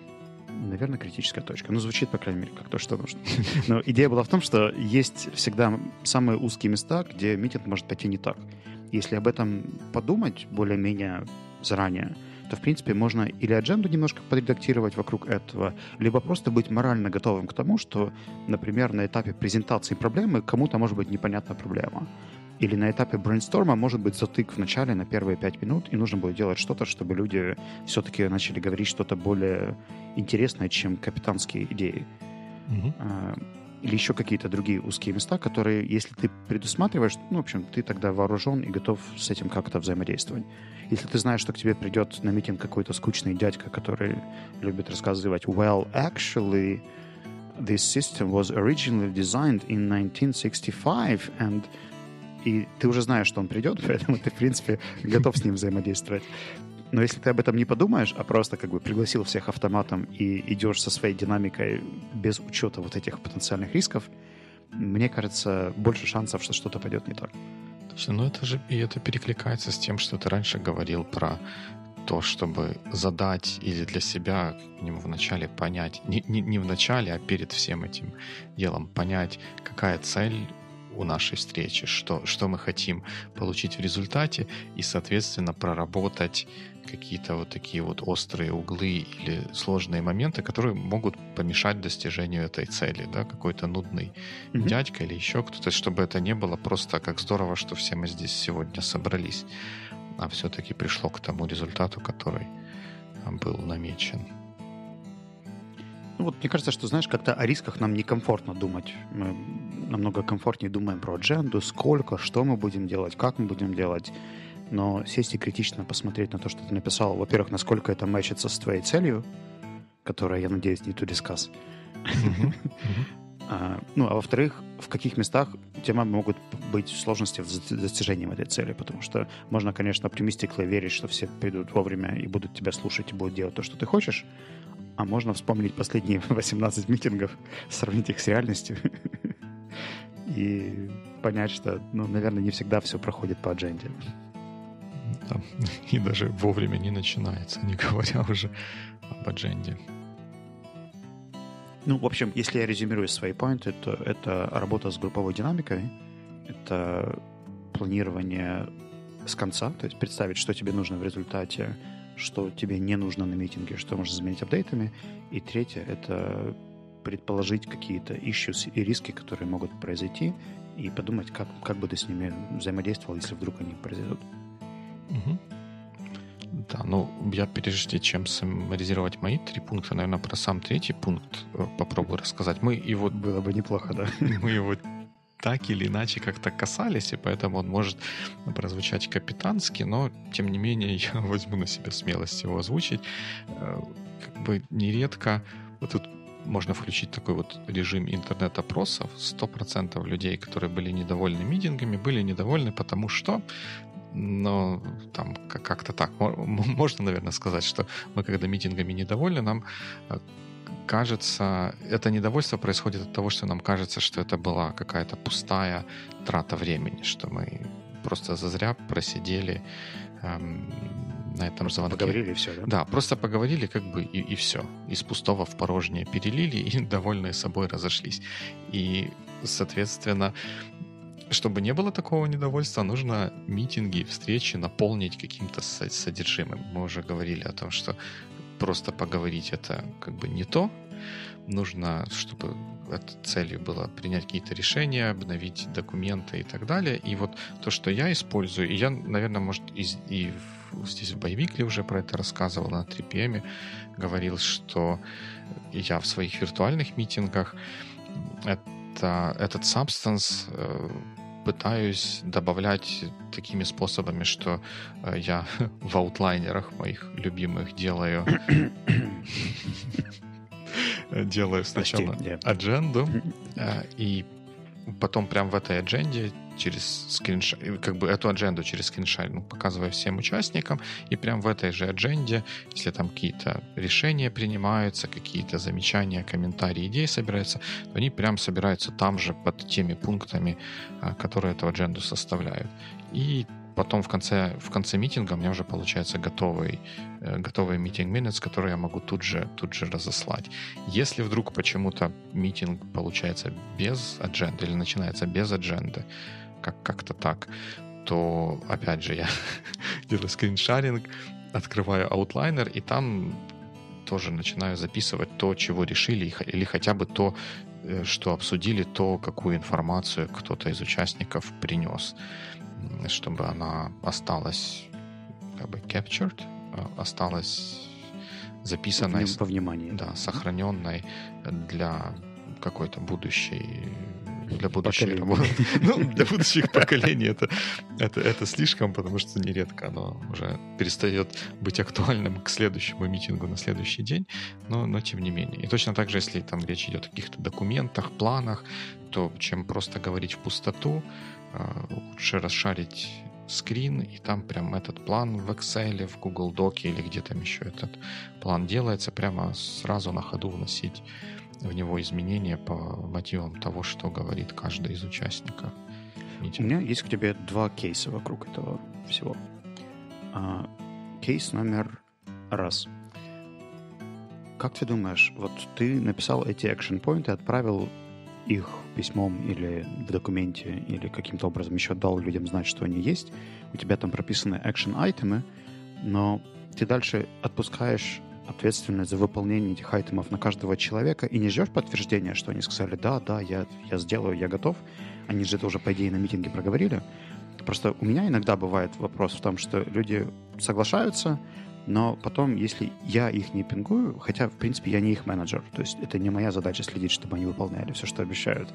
наверное, критическая точка. Ну, звучит, по крайней мере, как то, что нужно. Но идея была в том, что есть всегда самые узкие места, где митинг может пойти не так. Если об этом подумать более-менее заранее, то, в принципе, можно или адженду немножко подредактировать вокруг этого, либо просто быть морально готовым к тому, что, например, на этапе презентации проблемы кому-то может быть непонятна проблема. Или на этапе брейнсторма может быть затык в начале на первые пять минут, и нужно будет делать что-то, чтобы люди все-таки начали говорить что-то более интересное, чем капитанские идеи. А, Или еще какие-то другие узкие места, которые, если ты предусматриваешь, ну, в общем, ты тогда вооружен и готов с этим как-то взаимодействовать. Если ты знаешь, что к тебе придет на митинг какой-то скучный дядька, который любит рассказывать «Well, actually, this system was originally designed in 1965, and...» И ты уже знаешь, что он придет, поэтому ты, в принципе, готов с ним взаимодействовать. Но если ты об этом не подумаешь, а просто как бы пригласил всех автоматом и идешь со своей динамикой без учета вот этих потенциальных рисков, мне кажется, больше шансов, что что-то пойдет не так. Точно, ну это же и это перекликается с тем, что ты раньше говорил про то, чтобы задать или для себя как минимум вначале понять, не, не, не в начале, а перед всем этим делом понять, какая цель у нашей встречи, что, что мы хотим получить в результате, и, соответственно, проработать какие-то вот такие вот острые углы или сложные моменты, которые могут помешать достижению этой цели, да, какой-то нудный Мгм. дядька или еще кто-то, чтобы это не было просто как здорово, что все мы здесь сегодня собрались, а все-таки пришло к тому результату, который а, был намечен. Ну вот мне кажется, что, знаешь, как-то о рисках нам некомфортно думать. Мы намного комфортнее думаем про адженду, сколько, что мы будем делать, как мы будем делать. Но сесть и критично посмотреть на то, что ты написал, во-первых, насколько это мэчится с твоей целью, которая, я надеюсь, не мгм. А, ну, а во-вторых, в каких местах у тебя могут быть сложности с достижением этой цели, потому что можно, конечно, оптимистикло верить, что все придут вовремя и будут тебя слушать и будут делать то, что ты хочешь, а можно вспомнить последние 18 митингов, сравнить их с реальностью и понять, что, ну, наверное, не всегда все проходит по адженде. Да. И даже вовремя не начинается, не говоря уже об адженде. Ну, в общем, если я резюмирую свои поинты, то это работа с групповой динамикой, это планирование с конца, то есть представить, что тебе нужно в результате, что тебе не нужно на митинге, что можно заменить апдейтами. И третье — это предположить какие-то issues и риски, которые могут произойти, и подумать, как, как бы ты с ними взаимодействовал, если вдруг они произойдут. Мгм. Да, ну я прежде чем саммаризировать мои три пункта, наверное, про сам третий пункт э, попробую рассказать. Мы его... Было бы неплохо, да. Мы его так или иначе как-то касались, и поэтому он может прозвучать капитански, но тем не менее я возьму на себя смелость его озвучить. Э, как бы нередко вот тут можно включить такой вот режим интернет-опросов. 100% людей, которые были недовольны митингами, были недовольны потому что но там как-то так. Можно, наверное, сказать, что мы, когда митингами недовольны, нам э, кажется, это недовольство происходит от того, что нам кажется, что это была какая-то пустая трата времени, что мы просто зазря просидели эм, на этом просто звонке. Поговорили и все, да? Да, просто поговорили как бы и, и все. Из пустого в порожнее перелили и довольные собой разошлись. И, соответственно, чтобы не было такого недовольства, нужно митинги, встречи наполнить каким-то содержимым. Мы уже говорили о том, что просто поговорить это как бы не то. Нужно, чтобы целью было принять какие-то решения, обновить документы и так далее. И вот то, что я использую, и я, наверное, может, и, и здесь в Боевикле уже про это рассказывал на 3PM, говорил, что я в своих виртуальных митингах это, этот substance э, пытаюсь добавлять такими способами, что э, я в аутлайнерах моих любимых делаю делаю сначала адженду, э, и потом прям в этой адженде через скриншот, как бы эту адженду через скриншот, ну, показывая всем участникам, и прям в этой же адженде, если там какие-то решения принимаются, какие-то замечания, комментарии, идеи собираются, то они прям собираются там же под теми пунктами, а, которые эту адженду составляют. И потом в конце, в конце митинга у меня уже получается готовый, э, готовый митинг minutes, который я могу тут же, тут же разослать. Если вдруг почему-то митинг получается без адженды или начинается без адженды, как- как-то так, то, опять же, я делаю скриншаринг, открываю аутлайнер, и там тоже начинаю записывать то, чего решили, или хотя бы то, э, что обсудили, то, какую информацию кто-то из участников принес, чтобы она осталась как бы captured, э, осталась записанной, во внимании. Да, сохраненной для какой-то будущей для будущих, ну, для будущих поколений это, это, это слишком, потому что нередко оно уже перестает быть актуальным к следующему митингу на следующий день, но, но тем не менее. И точно так же, если там речь идет о каких-то документах, планах, то чем просто говорить в пустоту, лучше расшарить скрин, и там прям этот план в Excel, в Google Доке или где там еще этот план делается, прямо сразу на ходу вносить в него изменения по мотивам того, что говорит каждый из участников. У меня есть к тебе два кейса вокруг этого всего. А, кейс номер раз. Как ты думаешь, вот ты написал эти и отправил их письмом или в документе, или каким-то образом еще дал людям знать, что они есть, у тебя там прописаны action айтемы, но ты дальше отпускаешь ответственность за выполнение этих айтемов на каждого человека и не ждешь подтверждения, что они сказали, да, да, я, я сделаю, я готов. Они же это уже, по идее, на митинге проговорили. Просто у меня иногда бывает вопрос в том, что люди соглашаются, но потом, если я их не пингую, хотя, в принципе, я не их менеджер, то есть это не моя задача следить, чтобы они выполняли все, что обещают.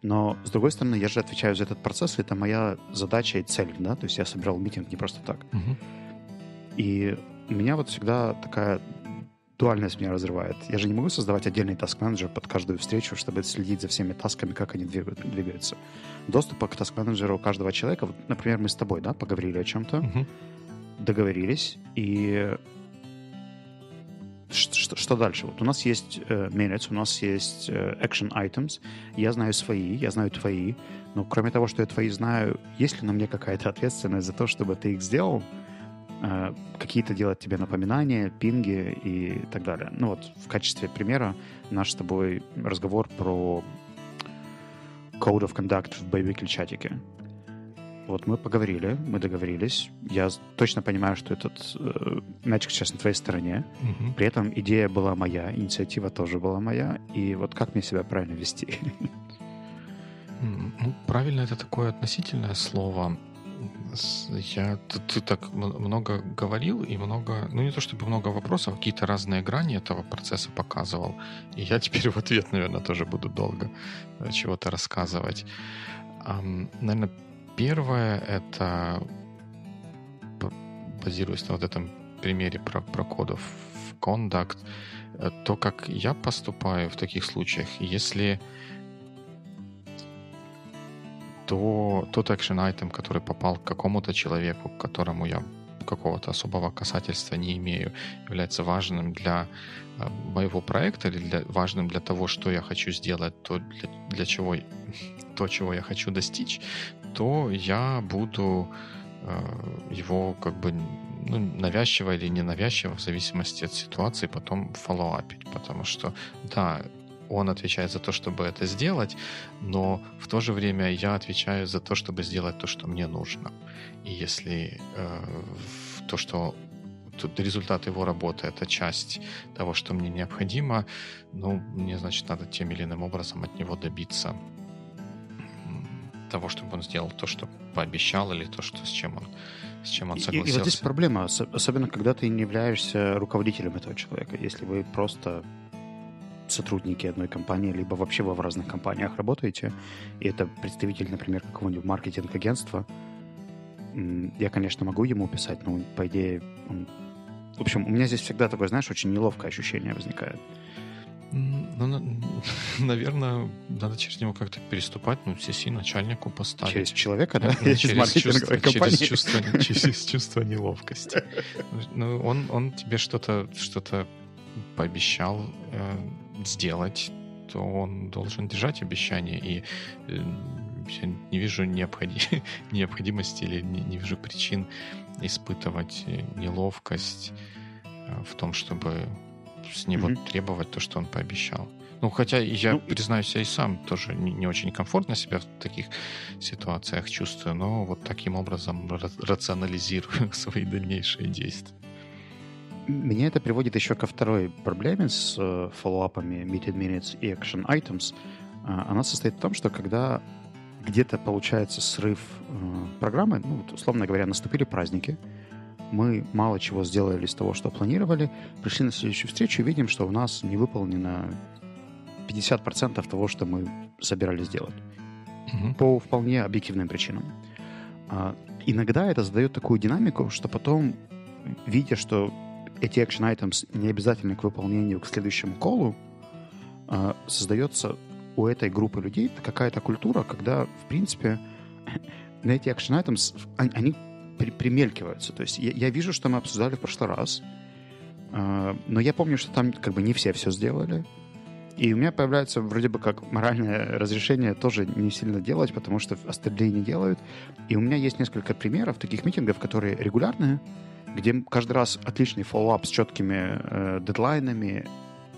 Но, с другой стороны, я же отвечаю за этот процесс, и это моя задача и цель, да, то есть я собирал митинг не просто так. Угу. И у меня вот всегда такая дуальность меня разрывает. Я же не могу создавать отдельный таск-менеджер под каждую встречу, чтобы следить за всеми тасками, как они двигаются. Доступа к таск-менеджеру у каждого человека, вот, например, мы с тобой, да, поговорили о чем-то, угу. Договорились, и что, что дальше? Вот у нас есть э, minutes, у нас есть э, action items, я знаю свои, я знаю твои, но кроме того, что я твои знаю, есть ли на мне какая-то ответственность за то, чтобы ты их сделал? Э, какие-то делать тебе напоминания, пинги и так далее. Ну вот в качестве примера наш с тобой разговор про Code of Conduct в боевике чатике. Вот мы поговорили, мы договорились. Я точно понимаю, что этот э, мячик сейчас на твоей стороне. Угу. При этом идея была моя, инициатива тоже была моя. И вот как мне себя правильно вести? Ну, правильно это такое относительное слово Я, ты, ты так много говорил и много, ну не то чтобы много вопросов, какие-то разные грани этого процесса показывал. И я теперь в ответ, наверное, тоже буду долго э, чего-то рассказывать. Наверное, первое это базируясь на вот этом примере про, про кодов в Conduct, э, то, как я поступаю в таких случаях, если то тот action item, который попал к какому-то человеку, к которому я какого-то особого касательства не имею, является важным для э, моего проекта или для, важным для того, что я хочу сделать, то для, для чего то, чего я хочу достичь, то я буду э, его как бы ну, навязчиво или ненавязчиво, в зависимости от ситуации, потом фоллоуапить. Потому что, да, он отвечает за то, чтобы это сделать, но в то же время я отвечаю за то, чтобы сделать то, что мне нужно. И если э, то, что тут результат его работы это часть того, что мне необходимо, ну, мне, значит, надо тем или иным образом от него добиться того, чтобы он сделал то, что пообещал, или то, что, с чем он, с чем он согласился. И, и вот здесь проблема, особенно когда ты не являешься руководителем этого человека. Если вы просто сотрудники одной компании, либо вообще вы в разных компаниях работаете, и это представитель, например, какого-нибудь маркетинг-агентства, я, конечно, могу ему писать, но, по идее, он... В общем, у меня здесь всегда такое, знаешь, очень неловкое ощущение возникает. Ну, наверное, надо через него как-то переступать, ну, CC начальнику поставить. Через человека, да? Ну, через, чувство, через, чувство, через чувство неловкости. Ну, он, он тебе что-то что пообещал э, сделать, то он должен держать обещание. И э, я не вижу необходи... необходимости или не, не вижу причин испытывать неловкость э, в том, чтобы с него mm-hmm. требовать то, что он пообещал. Ну, хотя я, ну, признаюсь, я и сам тоже не, не очень комфортно себя в таких ситуациях чувствую, но вот таким образом рационализирую свои дальнейшие действия. Меня это приводит еще ко второй проблеме с э, фоллоуапами meeting minutes и action items. Э, она состоит в том, что когда где-то получается срыв э, программы, ну, условно говоря, наступили праздники, мы мало чего сделали из того, что планировали, пришли на следующую встречу и видим, что у нас не выполнено 50% того, что мы собирались сделать. Угу. По вполне объективным причинам. А, иногда это задает такую динамику, что потом, видя, что эти action items не обязательны к выполнению к следующему колу, а, создается у этой группы людей какая-то культура, когда, в принципе, на эти action items, они при, примелькиваются. То есть я, я вижу, что мы обсуждали в прошлый раз, э, но я помню, что там как бы не все все сделали. И у меня появляется вроде бы как моральное разрешение тоже не сильно делать, потому что остальные не делают. И у меня есть несколько примеров таких митингов, которые регулярные, где каждый раз отличный follow-up с четкими э, дедлайнами,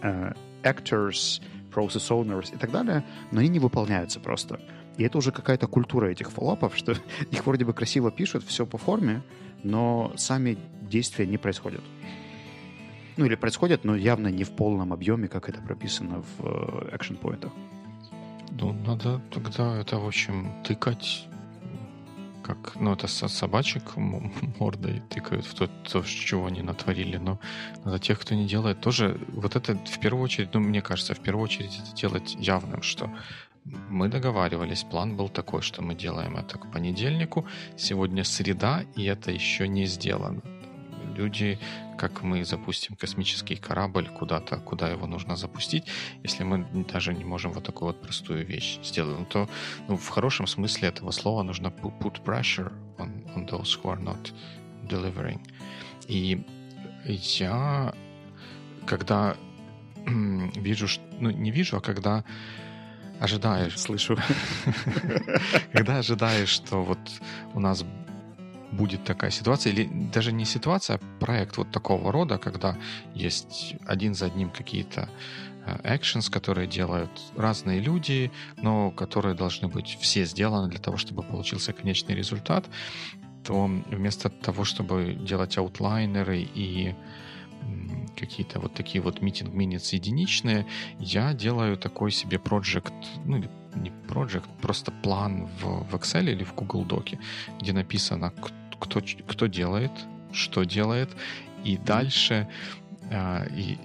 э, actors, process owners и так далее, но они не выполняются просто. И это уже какая-то культура этих follow-up ов, что их вроде бы красиво пишут, все по форме, но сами действия не происходят. Ну или происходят, но явно не в полном объеме, как это прописано в э, point ах. Ну, надо тогда это, в общем, тыкать как, ну, это собачек мордой тыкают в то, то, чего они натворили, но надо тех, кто не делает, тоже вот это в первую очередь, ну, мне кажется, в первую очередь это делать явным, что мы договаривались, план был такой, что мы делаем это к понедельнику, сегодня среда, и это еще не сделано. Люди, как мы запустим космический корабль куда-то, куда его нужно запустить, если мы даже не можем вот такую вот простую вещь сделать, ну, то ну, в хорошем смысле этого слова нужно put pressure on, on those who are not delivering. И я, когда вижу, ну не вижу, а когда ожидаешь, слышу, когда ожидаешь, что вот у нас будет такая ситуация, или даже не ситуация, а проект вот такого рода, когда есть один за одним какие-то э, actions, которые делают разные люди, но которые должны быть все сделаны для того, чтобы получился конечный результат, то вместо того, чтобы делать аутлайнеры и какие-то вот такие вот митинг минutes единичные, я делаю такой себе проект, ну, не project, просто план в, в Excel или в Google Доке, где написано, кто, кто делает, что делает, и дальше а, и,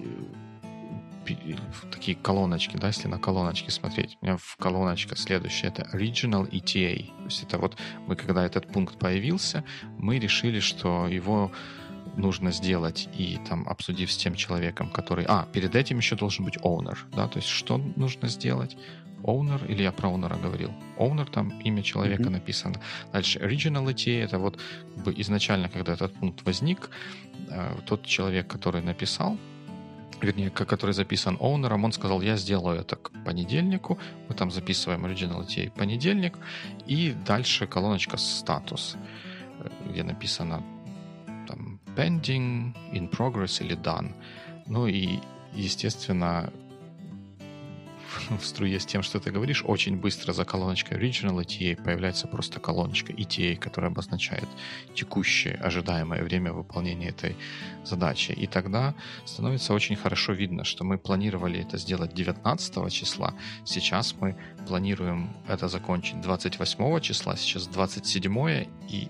и, такие колоночки, да, если на колоночки смотреть. У меня в колоночка следующая, это Regional ETA. То есть это вот мы, когда этот пункт появился, мы решили, что его нужно сделать и там обсудив с тем человеком, который... А, перед этим еще должен быть owner, да, то есть что нужно сделать? Owner, или я про owner говорил? Owner, там имя человека mm-hmm. написано. Дальше originality, это вот как бы изначально, когда этот пункт возник, э, тот человек, который написал, вернее, который записан оунером, он сказал, я сделаю это к понедельнику, мы там записываем originality понедельник, и дальше колоночка статус, э, где написано pending, in progress или done. Ну и, естественно, в струе с тем, что ты говоришь, очень быстро за колоночкой Original ETA появляется просто колоночка ETA, которая обозначает текущее ожидаемое время выполнения этой задачи. И тогда становится очень хорошо видно, что мы планировали это сделать 19 числа, сейчас мы планируем это закончить 28 числа, сейчас 27 и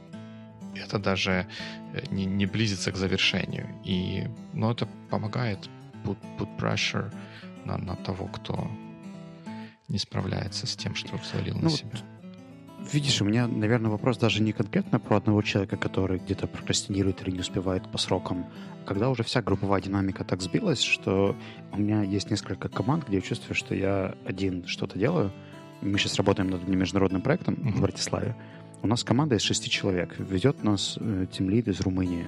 это даже э, не, не близится к завершению. И, но это помогает put, put pressure на, на того, кто не справляется с тем, что взвалил ну, на себя. Видишь, у меня, наверное, вопрос даже не конкретно про одного человека, который где-то прокрастинирует или не успевает по срокам, а когда уже вся групповая динамика так сбилась, что у меня есть несколько команд, где я чувствую, что я один что-то делаю. Мы сейчас работаем над одним международным проектом mm-hmm. в Братиславе. У нас команда из шести человек. Ведет нас э, тимлид из Румынии.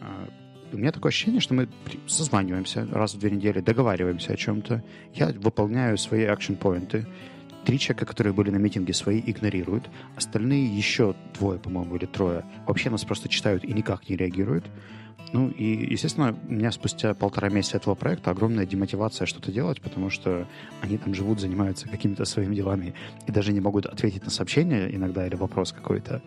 А, у меня такое ощущение, что мы созваниваемся раз в две недели, договариваемся о чем-то. Я выполняю свои акшн-поинты. Три человека, которые были на митинге, свои игнорируют. Остальные еще двое, по-моему, или трое вообще нас просто читают и никак не реагируют. Ну и, естественно, у меня спустя полтора месяца этого проекта огромная демотивация что-то делать, потому что они там живут, занимаются какими-то своими делами и даже не могут ответить на сообщение иногда или вопрос какой-то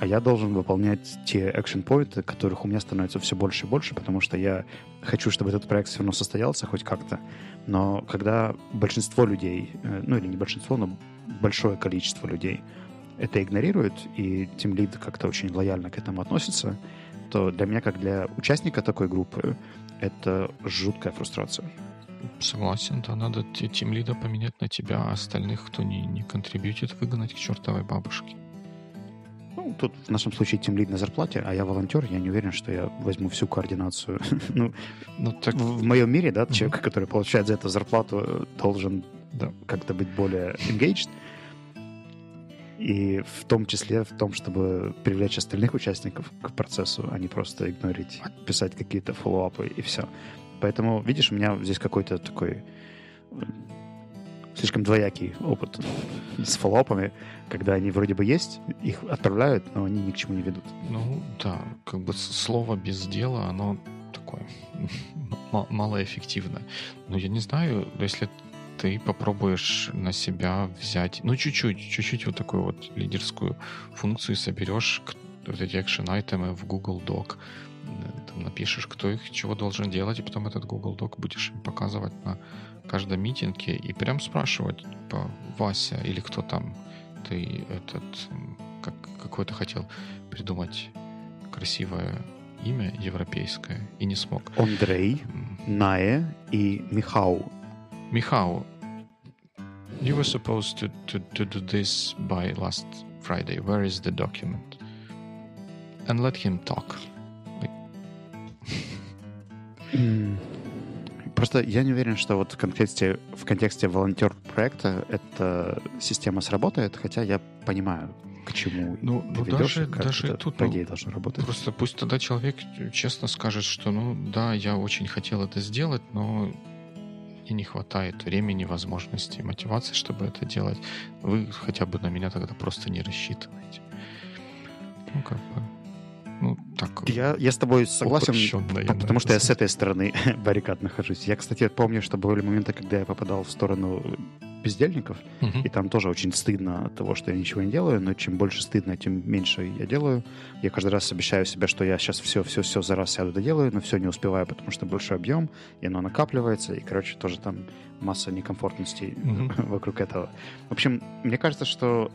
а я должен выполнять те action поинты которых у меня становится все больше и больше, потому что я хочу, чтобы этот проект все равно состоялся хоть как-то. Но когда большинство людей, э, ну или не большинство, но большое количество людей это игнорирует, и тем лид как-то очень лояльно к этому относится, то для меня, как для участника такой группы, это жуткая фрустрация. Согласен, да, надо тем лида поменять на тебя, а остальных, кто не, не контрибьютит, выгнать к чертовой бабушке. Ну, тут в нашем случае тем лид на зарплате, а я волонтер, я не уверен, что я возьму всю координацию. ну, ну так... в, в моем мире, да, человек, который получает за это зарплату, должен да, как-то быть более engaged. И в том числе в том, чтобы привлечь остальных участников к процессу, а не просто игнорить, писать какие-то фоллоуапы и все. Поэтому, видишь, у меня здесь какой-то такой слишком двоякий опыт с фоллоупами, когда они вроде бы есть, их отправляют, но они ни к чему не ведут. Ну да, как бы слово без дела, оно такое малоэффективно. Но я не знаю, если ты попробуешь на себя взять, ну чуть-чуть, чуть-чуть вот такую вот лидерскую функцию соберешь вот эти action айтемы в Google Doc, там напишешь, кто их чего должен делать, и потом этот Google Doc будешь им показывать на каждом митинге и прям спрашивать, типа, Вася или кто там, ты этот, как, какое-то хотел придумать красивое имя европейское и не смог. Андрей, Ная и Михау. Михау, you were supposed to, to, to do this by last Friday. Where is the document? And let him talk. Like... mm. Просто я не уверен, что вот в контексте, в контексте волонтер-проекта эта система сработает, хотя я понимаю, к чему ну, ну ведешь, даже, как даже это, тут, по идее, ну, должно работать. Просто пусть тогда человек честно скажет, что, ну, да, я очень хотел это сделать, но мне не хватает времени, возможностей, мотивации, чтобы это делать. Вы хотя бы на меня тогда просто не рассчитываете. Ну, как бы... Ну, так. Я, я с тобой согласен, потому что я с этой стороны баррикад нахожусь. Я, кстати, помню, что были моменты, когда я попадал в сторону бездельников, Мгм. и там тоже очень стыдно от того, что я ничего не делаю, но чем больше стыдно, тем меньше я делаю. Я каждый раз обещаю себе, что я сейчас все-все-все за раз сяду доделаю, но все не успеваю, потому что большой объем, и оно накапливается, и, короче, тоже там масса некомфортностей Мгм. вокруг этого. В общем, мне кажется, что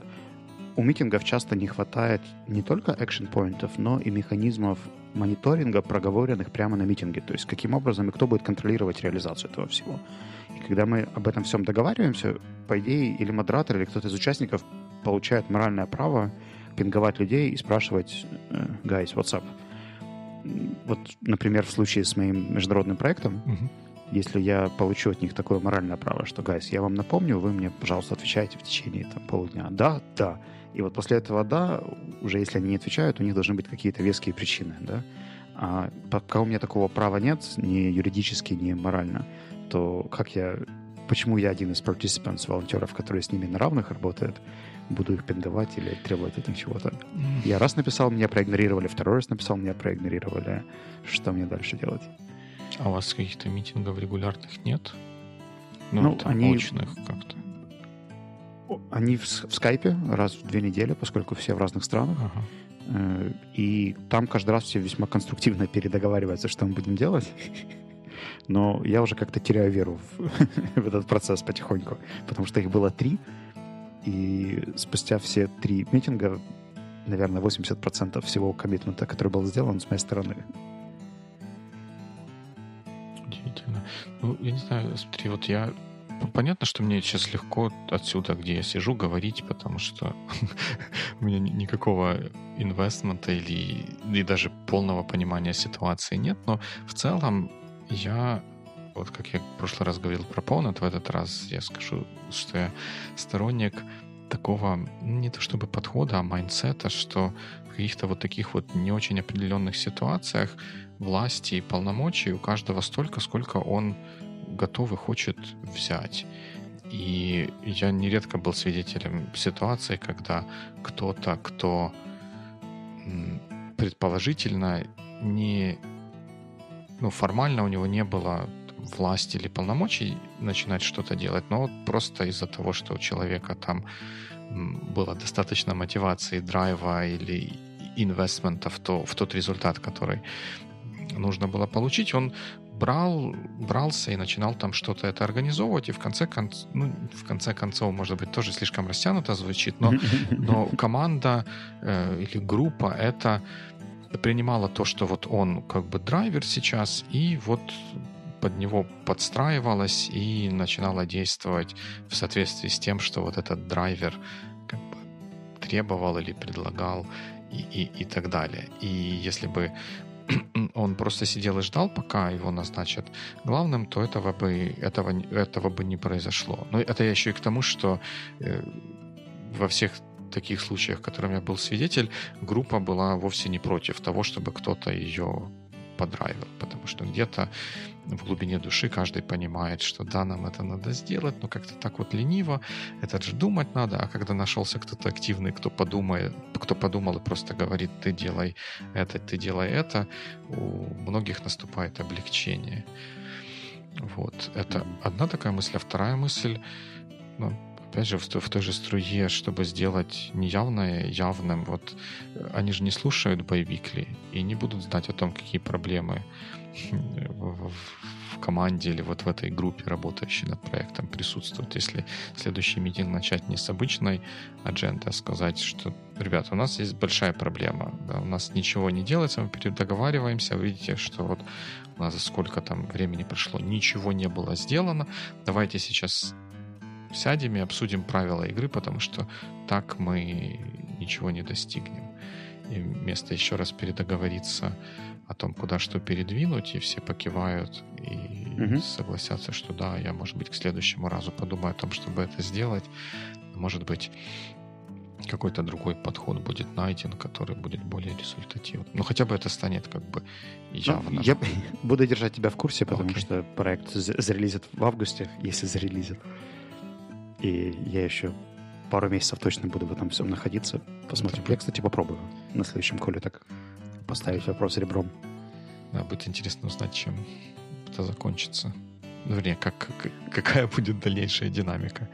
у митингов часто не хватает не только экшен-поинтов, но и механизмов мониторинга, проговоренных прямо на митинге. То есть каким образом и кто будет контролировать реализацию этого всего. И когда мы об этом всем договариваемся, по идее, или модератор, или кто-то из участников получает моральное право пинговать людей и спрашивать э, «Guys, what's up?» Вот, например, в случае с моим международным проектом, Мгм. если я получу от них такое моральное право, что, гайс, я вам напомню, вы мне, пожалуйста, отвечаете в течение там, полудня. Да, да. И вот после этого да, уже если они не отвечают, у них должны быть какие-то веские причины, да. А пока у меня такого права нет, ни юридически, ни морально, то как я, почему я один из participants, волонтеров, которые с ними на равных работает, буду их пиндовать или требовать от них чего-то? Я раз написал, меня проигнорировали, второй раз написал, меня проигнорировали. Что мне дальше делать? А у вас каких-то митингов регулярных нет? Ну, Ну, они- очных как-то. Они в, в скайпе раз в две недели, поскольку все в разных странах. Ага. Э, И там каждый раз все весьма конструктивно передоговариваются, что мы будем делать. Но я уже как-то теряю веру в, в этот процесс потихоньку, потому что их было три, и спустя все три митинга, наверное, 80% всего коммитмента, который был сделан с моей стороны. Удивительно. Ну, я не знаю, смотри, вот я... п- Понятно, что мне сейчас легко отсюда, где я сижу, говорить, потому что у меня ни- никакого инвестмента или, или даже полного понимания ситуации нет, но в целом я, вот как я в прошлый раз говорил про Понет, в этот раз я скажу, что я сторонник такого, ну, не то чтобы подхода, а mindset а, что в каких-то вот таких вот не очень определенных ситуациях власти и полномочий у каждого столько, сколько он готов и хочет взять. И я нередко был свидетелем ситуации, когда кто-то, кто предположительно не ну, формально у него не было власти или полномочий начинать что-то делать, но просто из-за того, что у человека там было достаточно мотивации, драйва или инвестмента в, то, в тот результат, который нужно было получить, он брал, брался и начинал там что-то это организовывать, и в конце, конц... ну, в конце концов, может быть, тоже слишком растянуто звучит, но но команда э, или группа это принимала то, что вот он как бы драйвер сейчас, и вот под него подстраивалась и начинала действовать в соответствии с тем, что вот этот драйвер как бы требовал или предлагал и, и, и так далее. И если бы он просто сидел и ждал, пока его назначат главным, то этого бы, этого, этого бы не произошло. Но это я еще и к тому, что э, во всех таких случаях, которым я был свидетель, группа была вовсе не против того, чтобы кто-то ее подравил, потому что где-то в глубине души каждый понимает, что да, нам это надо сделать, но как-то так вот лениво, это же думать надо, а когда нашелся кто-то активный, кто подумает, кто подумал и просто говорит, ты делай это, ты делай это, у многих наступает облегчение. Вот, это одна такая мысль, а вторая мысль, ну, опять же, в, в той же струе, чтобы сделать неявное явным, вот э, они же не слушают боевикли и не будут знать о том, какие проблемы в, в- в команде или вот в этой группе, работающей над проектом, присутствуют. Если следующий митинг начать не с обычной адженды, а сказать, что, ребята, у нас есть большая проблема, да, у нас ничего не делается, мы передоговариваемся, вы видите, что вот у нас за сколько там времени прошло, ничего не было сделано, давайте сейчас сядем и обсудим правила игры, потому что так мы ничего не достигнем. И вместо еще раз передоговориться о том, куда что передвинуть, и все покивают и Мгм. согласятся, что да, я, может быть, к следующему разу подумаю о том, чтобы это сделать. Может быть, какой-то другой подход будет найден, который будет более результативным. Ну, хотя бы это станет как бы Ну, явно. я буду держать тебя в курсе, потому Окей. что проект за- зарелизит в августе, если зарелизит. И я еще пару месяцев точно буду в этом всем находиться. Посмотрим. Я, кстати, попробую на следующем коле так поставить вопрос ребром. Да, будет интересно узнать, чем это закончится. Ну, вернее, как, как, какая будет дальнейшая динамика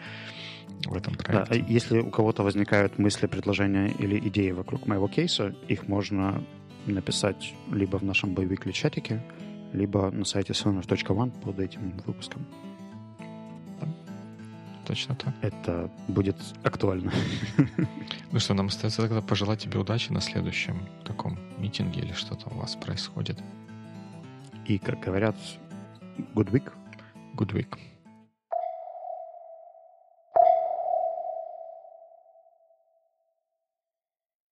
в этом проекте. Да, если у кого-то возникают мысли, предложения или идеи вокруг моего кейса, их можно написать либо в нашем боевикле чатике, либо на сайте sonar.one под этим выпуском. Точно так. Это будет актуально. Ну что, нам остается тогда пожелать тебе удачи на следующем таком митинге или что-то у вас происходит. И, как говорят, good week. Good week.